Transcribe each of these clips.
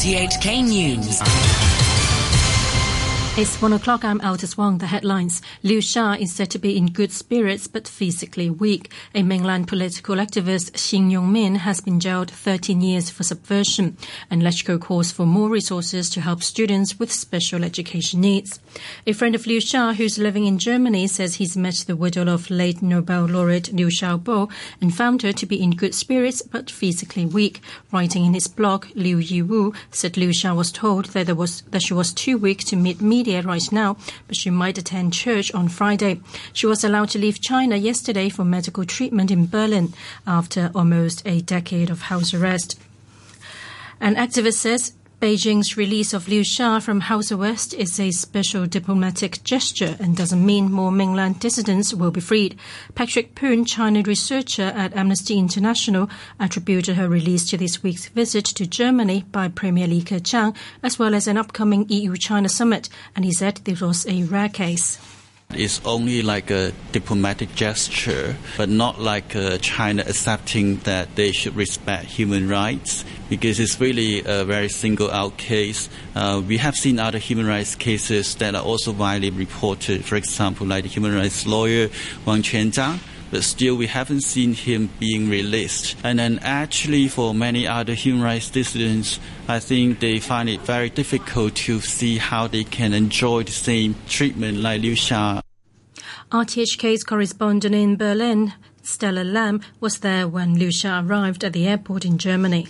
RTHK News. It's one o'clock. I'm Altis Wong. The headlines. Liu Xia is said to be in good spirits but physically weak. A mainland political activist, Qin Yongmin, has been jailed 13 years for subversion. And LegCo calls for more resources to help students with special education needs. A friend of Liu Xia, who's living in Germany, says he's met the widow of late Nobel laureate Liu Xiaobo and found her to be in good spirits but physically weak. Writing in his blog, Liao Yiwu said Liu Xia was told that, was, that she was too weak to meet media right now, but she might attend church on Friday. She was allowed to leave China yesterday for medical treatment in Berlin after almost a decade of house arrest. An activist says Beijing's release of Liu Xia from house arrest is a special diplomatic gesture and doesn't mean more mainland dissidents will be freed. Patrick Poon, China researcher at Amnesty International, attributed her release to this week's visit to Germany by Premier Li Keqiang, as well as an upcoming EU-China summit, and he said this was a rare case. It's only like a diplomatic gesture, but not like uh, China accepting that they should respect human rights because it's really a very single out case. Uh, we have seen other human rights cases that are also widely reported, for example, like the human rights lawyer Wang Quanzhang but still we haven't seen him being released. And then actually for many other human rights dissidents, I think they find it very difficult to see how they can enjoy the same treatment like Liu Xia. RTHK's correspondent in Berlin, Stella Lam, was there when Liu Xia arrived at the airport in Germany.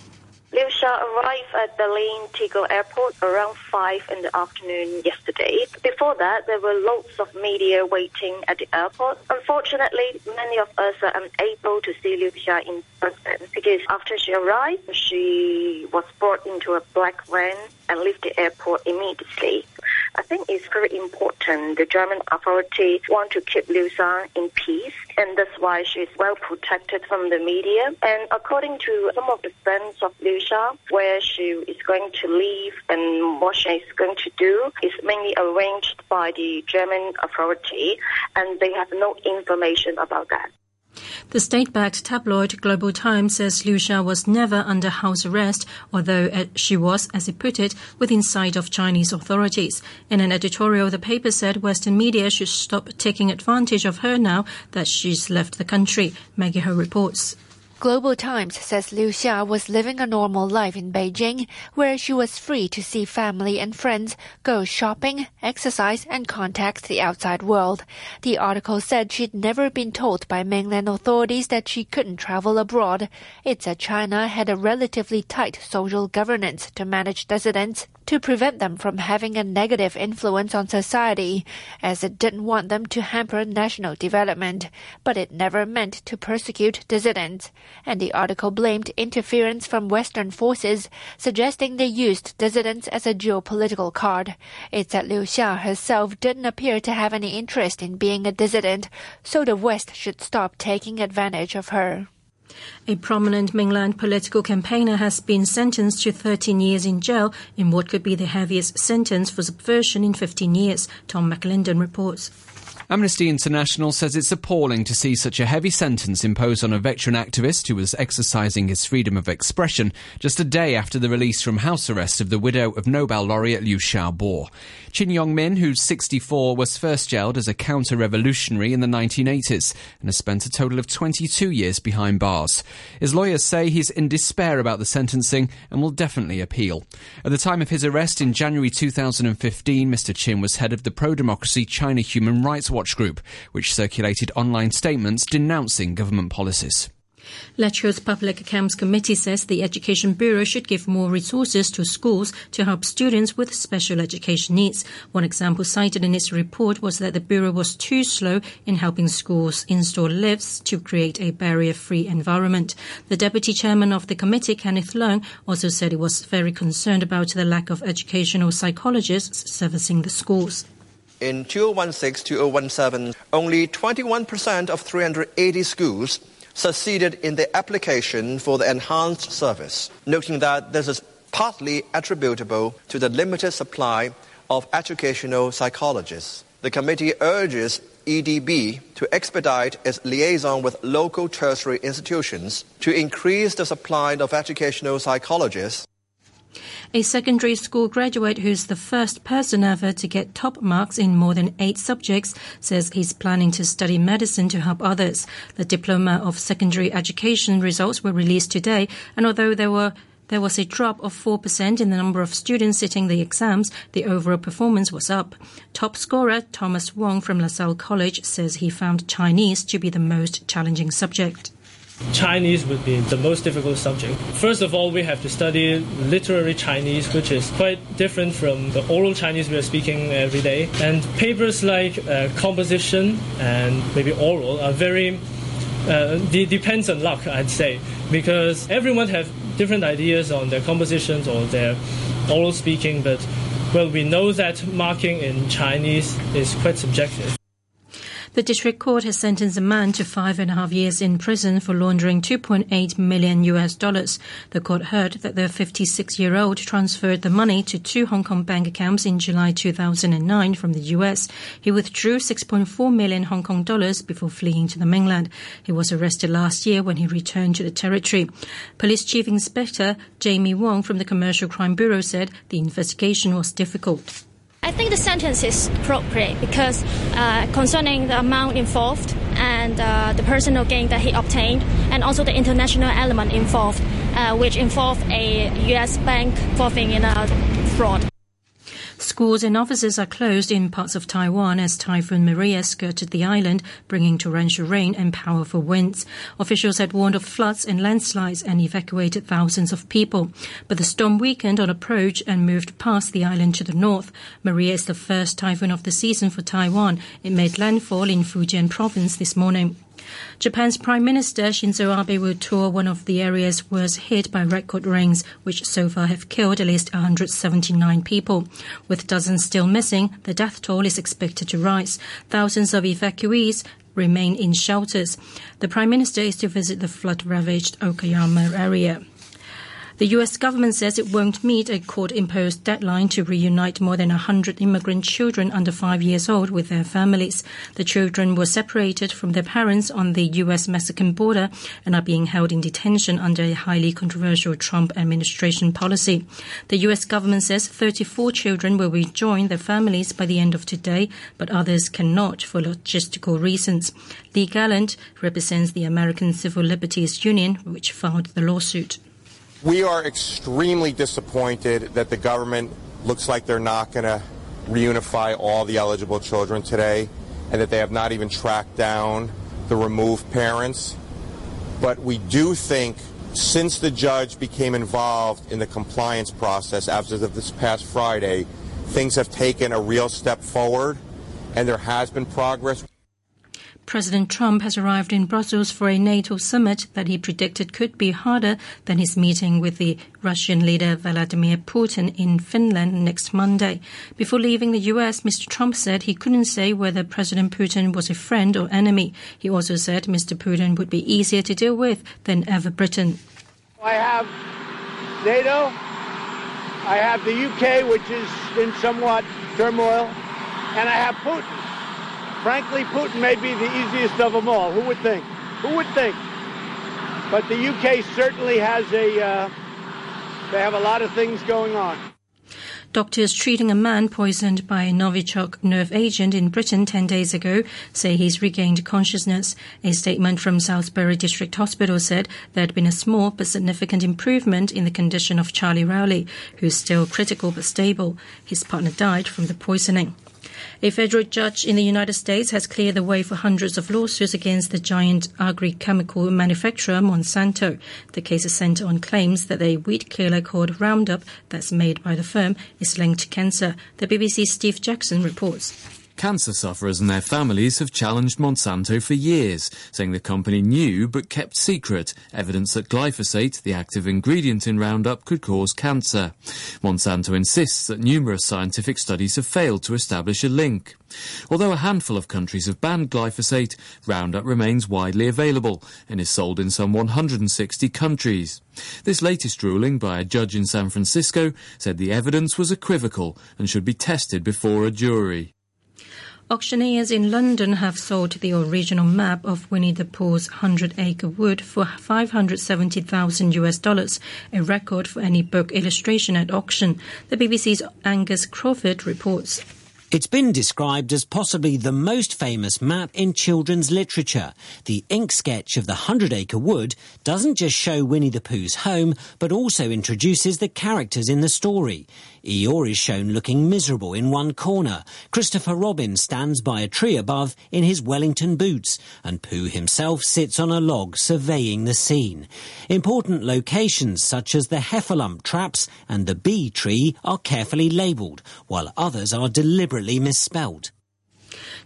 Liu Xia arrived at Berlin Tegel Airport around 5 in the afternoon yesterday. Before that, there were lots of media waiting at the airport. Unfortunately, many of us are unable to see Liu Xia in person because after she arrived, she was brought into a black van and left the airport immediately. I think it's very important. The German authorities want to keep Liu in peace, and that's why she's well protected from the media. And according to some of the friends of Liu Where she is going to live and what she is going to do is mainly arranged by the German authority, and they have no information about that. The state-backed tabloid Global Times says Liu Xia was never under house arrest, although uh, she was, as it put it, within sight of Chinese authorities. In an editorial, the paper said Western media should stop taking advantage of her now that she's left the country. Maggie Ho reports. Global Times says Liu Xia was living a normal life in Beijing, where she was free to see family and friends, go shopping, exercise, and contact the outside world. The article said she'd never been told by mainland authorities that she couldn't travel abroad. It said China had a relatively tight social governance to manage dissidents to prevent them from having a negative influence on society, as it didn't want them to hamper national development, but it never meant to persecute dissidents. And the article blamed interference from Western forces, suggesting they used dissidents as a geopolitical card. It said Liu Xia herself didn't appear to have any interest in being a dissident, so the West should stop taking advantage of her. A prominent mainland political campaigner has been sentenced to 13 years in jail in what could be the heaviest sentence for subversion in 15 years. Tom McLinden reports. Amnesty International says it's appalling to see such a heavy sentence imposed on a veteran activist who was exercising his freedom of expression just a day after the release from house arrest of the widow of Nobel laureate Liu Xiaobo. Qin Yongmin, who's 64, was first jailed as a counter-revolutionary in the 1980s and has spent a total of 22 years behind bars. His lawyers say he's in despair about the sentencing and will definitely appeal. At the time of his arrest in January 2015, Mr. Qin was head of the pro-democracy China Human Rights Watch Watch Group, which circulated online statements denouncing government policies. LegCo's Public Accounts Committee says the Education Bureau should give more resources to schools to help students with special education needs. One example cited in its report was that the Bureau was too slow in helping schools install lifts to create a barrier-free environment. The Deputy Chairman of the committee, Kenneth Leung, also said he was very concerned about the lack of educational psychologists servicing the schools. In 2016-2017, only 21% of 380 schools succeeded in the application for the enhanced service, noting that this is partly attributable to the limited supply of educational psychologists. The committee urges EDB to expedite its liaison with local tertiary institutions to increase the supply of educational psychologists A secondary school graduate who's the first person ever to get top marks in more than eight subjects says he's planning to study medicine to help others. The Diploma of Secondary Education results were released today, and although there were there was a drop of 4% in the number of students sitting the exams. The overall performance was up. Top scorer Thomas Wong from La Salle College says he found Chinese to be the most challenging subject. Chinese would be the most difficult subject. First of all, we have to study literary Chinese, which is quite different from the oral Chinese we are speaking every day. And papers like uh, composition and maybe oral are very uh, depends on luck, I'd say, because everyone have different ideas on their compositions or their oral speaking, but well, we know that marking in Chinese is quite subjective. The district court has sentenced a man to five and a half years in prison for laundering 2.8 million US dollars. The court heard that the 56 year old transferred the money to two Hong Kong bank accounts in July 2009 from the US. He withdrew 6.4 million Hong Kong dollars before fleeing to the mainland. He was arrested last year when he returned to the territory. Police Chief Inspector Jamie Wong from the Commercial Crime Bureau said the investigation was difficult. I think the sentence is appropriate because uh, concerning the amount involved and uh, the personal gain that he obtained, and also the international element involved, uh, which involved a U.S. bank involving in a fraud. Schools and offices are closed in parts of Taiwan as Typhoon Maria skirted the island, bringing torrential rain and powerful winds. Officials had warned of floods and landslides and evacuated thousands of people. But the storm weakened on approach and moved past the island to the north. Maria is the first typhoon of the season for Taiwan. It made landfall in Fujian province this morning. Japan's Prime Minister Shinzo Abe will tour one of the areas worst hit by record rains, which so far have killed at least 179 people. With dozens still missing, the death toll is expected to rise. Thousands of evacuees remain in shelters. The Prime Minister is to visit the flood ravaged Okayama area. The U.S. government says it won't meet a court imposed deadline to reunite more than 100 immigrant children under five years old with their families. The children were separated from their parents on the U.S. Mexican border and are being held in detention under a highly controversial Trump administration policy. The U.S. government says 34 children will rejoin their families by the end of today, but others cannot for logistical reasons. Lee Gelernt represents the American Civil Liberties Union, which filed the lawsuit. We are extremely disappointed that the government looks like they're not going to reunify all the eligible children today and that they have not even tracked down the removed parents. But we do think since the judge became involved in the compliance process after this past Friday, things have taken a real step forward and there has been progress. President Trump has arrived in Brussels for a NATO summit that he predicted could be harder than his meeting with the Russian leader Vladimir Putin in Finland next Monday. Before leaving the US, Mr. Trump said he couldn't say whether President Putin was a friend or enemy. He also said Mr. Putin would be easier to deal with than ever Britain. I have NATO, I have the UK, which is in somewhat turmoil, and I have Putin. Frankly, Putin may be the easiest of them all. Who would think? Who would think? But the UK certainly has a, uh, they have a lot of things going on. Doctors treating a man poisoned by a Novichok nerve agent in Britain 10 days ago say he's regained consciousness. A statement from Salisbury District Hospital said there had been a small but significant improvement in the condition of Charlie Rowley, who's still critical but stable. His partner died from the poisoning. A federal judge in the United States has cleared the way for hundreds of lawsuits against the giant agri-chemical manufacturer Monsanto. The case is centered on claims that a weed killer called Roundup that's made by the firm is linked to cancer. The BBC's Steve Jackson reports. Cancer sufferers and their families have challenged Monsanto for years, saying the company knew but kept secret evidence that glyphosate, the active ingredient in Roundup, could cause cancer. Monsanto insists that numerous scientific studies have failed to establish a link. Although a handful of countries have banned glyphosate, Roundup remains widely available and is sold in some 160 countries. This latest ruling by a judge in San Francisco said the evidence was equivocal and should be tested before a jury. Auctioneers in London have sold the original map of Winnie the Pooh's 100 Acre Wood for 570,000 US dollars, a record for any book illustration at auction. The BBC's Angus Crawford reports. It's been described as possibly the most famous map in children's literature. The ink sketch of the Hundred Acre Wood doesn't just show Winnie the Pooh's home, but also introduces the characters in the story. Eeyore is shown looking miserable in one corner. Christopher Robin stands by a tree above in his Wellington boots, and Pooh himself sits on a log surveying the scene. Important locations such as the heffalump traps and the bee tree are carefully labelled, while others are deliberately misspelled.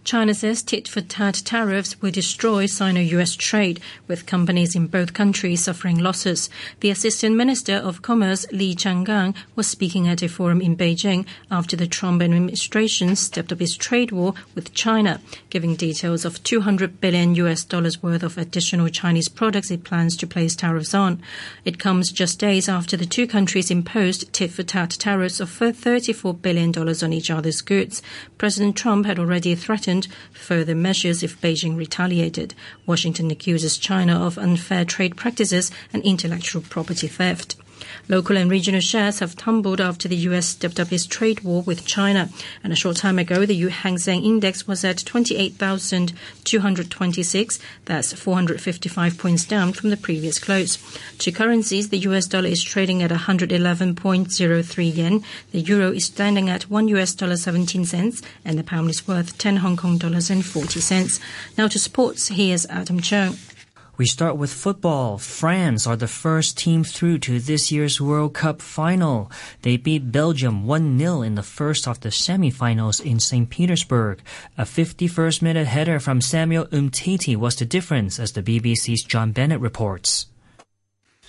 China says tit for tat tariffs will destroy Sino US trade, with companies in both countries suffering losses. The Assistant Minister of Commerce, Li Chenggang, was speaking at a forum in Beijing after the Trump administration stepped up its trade war with China, giving details of 200 billion US dollars worth of additional Chinese products it plans to place tariffs on. It comes just days after the two countries imposed tit for tat tariffs of $34 billion on each other's goods. President Trump had already threatened further measures if Beijing retaliated. Washington accuses China of unfair trade practices and intellectual property theft. Local and regional shares have tumbled after the U.S. stepped up its trade war with China. And a short time ago, the Hang Seng Index was at 28,226. That's 455 points down from the previous close. To currencies, the U.S. dollar is trading at 111.03 yen. The euro is standing at 1 U.S. dollar 17 cents, and the pound is worth 10 Hong Kong dollars and 40 cents. Now to sports, here's Adam Chung. We start with football. France are the first team through to this year's World Cup final. They beat Belgium 1-0 in the first of the semi-finals in St. Petersburg. A 51st minute header from Samuel Umtiti was the difference as the BBC's John Bennett reports.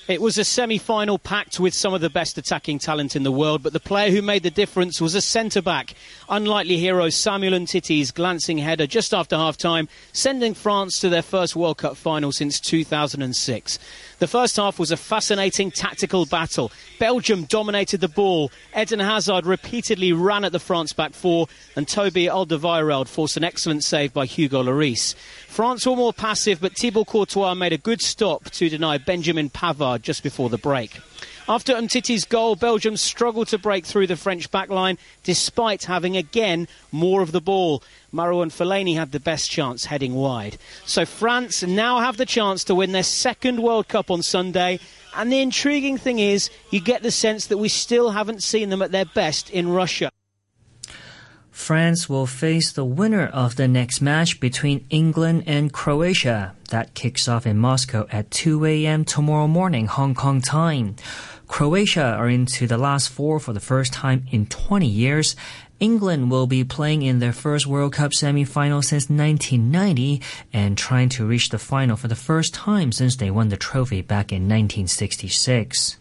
It was a semi-final packed with some of the best attacking talent in the world, but the player who made the difference was a centre-back. Unlikely hero Samuel Umtiti's glancing header just after half-time, sending France to their first World Cup final since 2006. The first half was a fascinating tactical battle. Belgium dominated the ball. Eden Hazard repeatedly ran at the France back four, and Toby Alderweireld forced an excellent save by Hugo Lloris. France were more passive, but Thibaut Courtois made a good stop to deny Benjamin Pavard just before the break. After Umtiti's goal, Belgium struggled to break through the French backline despite having again more of the ball. Marouane Fellaini had the best chance heading wide. So France now have the chance to win their second World Cup on Sunday. And the intriguing thing is, you get the sense that we still haven't seen them at their best in Russia. France will face the winner of the next match between England and Croatia. That kicks off in Moscow at 2 a.m. tomorrow morning, Hong Kong time. Croatia are into the last four for the first time in 20 years. England will be playing in their first World Cup semi-final since 1990 and trying to reach the final for the first time since they won the trophy back in 1966.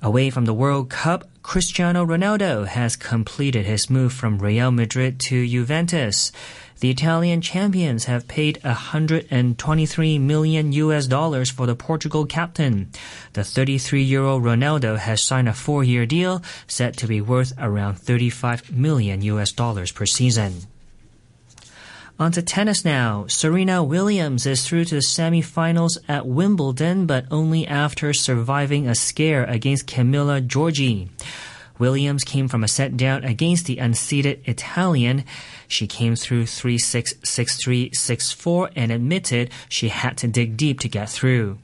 Away from the World Cup, Cristiano Ronaldo has completed his move from Real Madrid to Juventus. The Italian champions have paid 123 million US dollars for the Portugal captain. The 33-year-old Ronaldo has signed a four-year deal set to be worth around 35 million US dollars per season. On to tennis now. Serena Williams is through to the semi-finals at Wimbledon, but only after surviving a scare against Camila Giorgi. Williams came from a set down against the unseeded Italian. She came through 3-6, 6-3, 6-4 and admitted she had to dig deep to get through.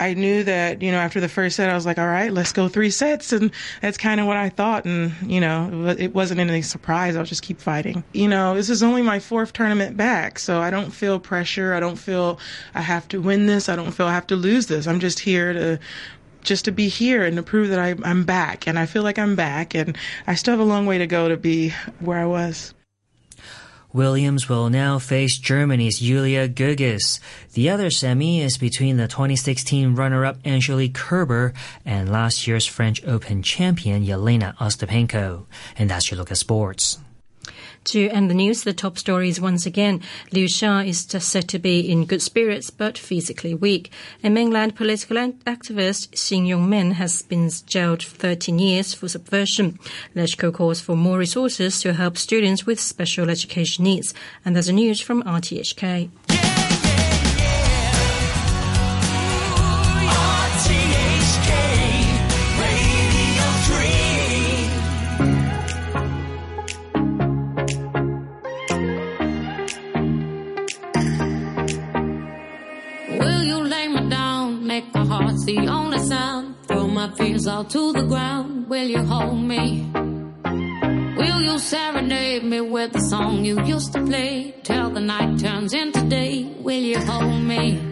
I knew that, you know, after the first set, I was like, all right, let's go three sets. And that's kind of what I thought. And, you know, it wasn't any surprise. I'll just keep fighting. You know, this is only my fourth tournament back. So I don't feel pressure. I don't feel I have to win this. I don't feel I have to lose this. I'm just here to just to be here and to prove that I, I'm back. And I feel like I'm back. And I still have a long way to go to be where I was. Williams will now face Germany's Julia Görges. The other semi is between the 2016 runner-up Angelique Kerber and last year's French Open champion Yelena Ostapenko. And that's your look at sports. To end the news, the top stories once again. Liu Xia is said to be in good spirits but physically weak. A mainland political activist, Qin Yongmin, has been jailed 13 years for subversion. LegCo calls for more resources to help students with special education needs. And there's a news from RTHK. All to the ground. Will you hold me? Will you serenade me with the song you used to play? Till the night turns into day. Will you hold me?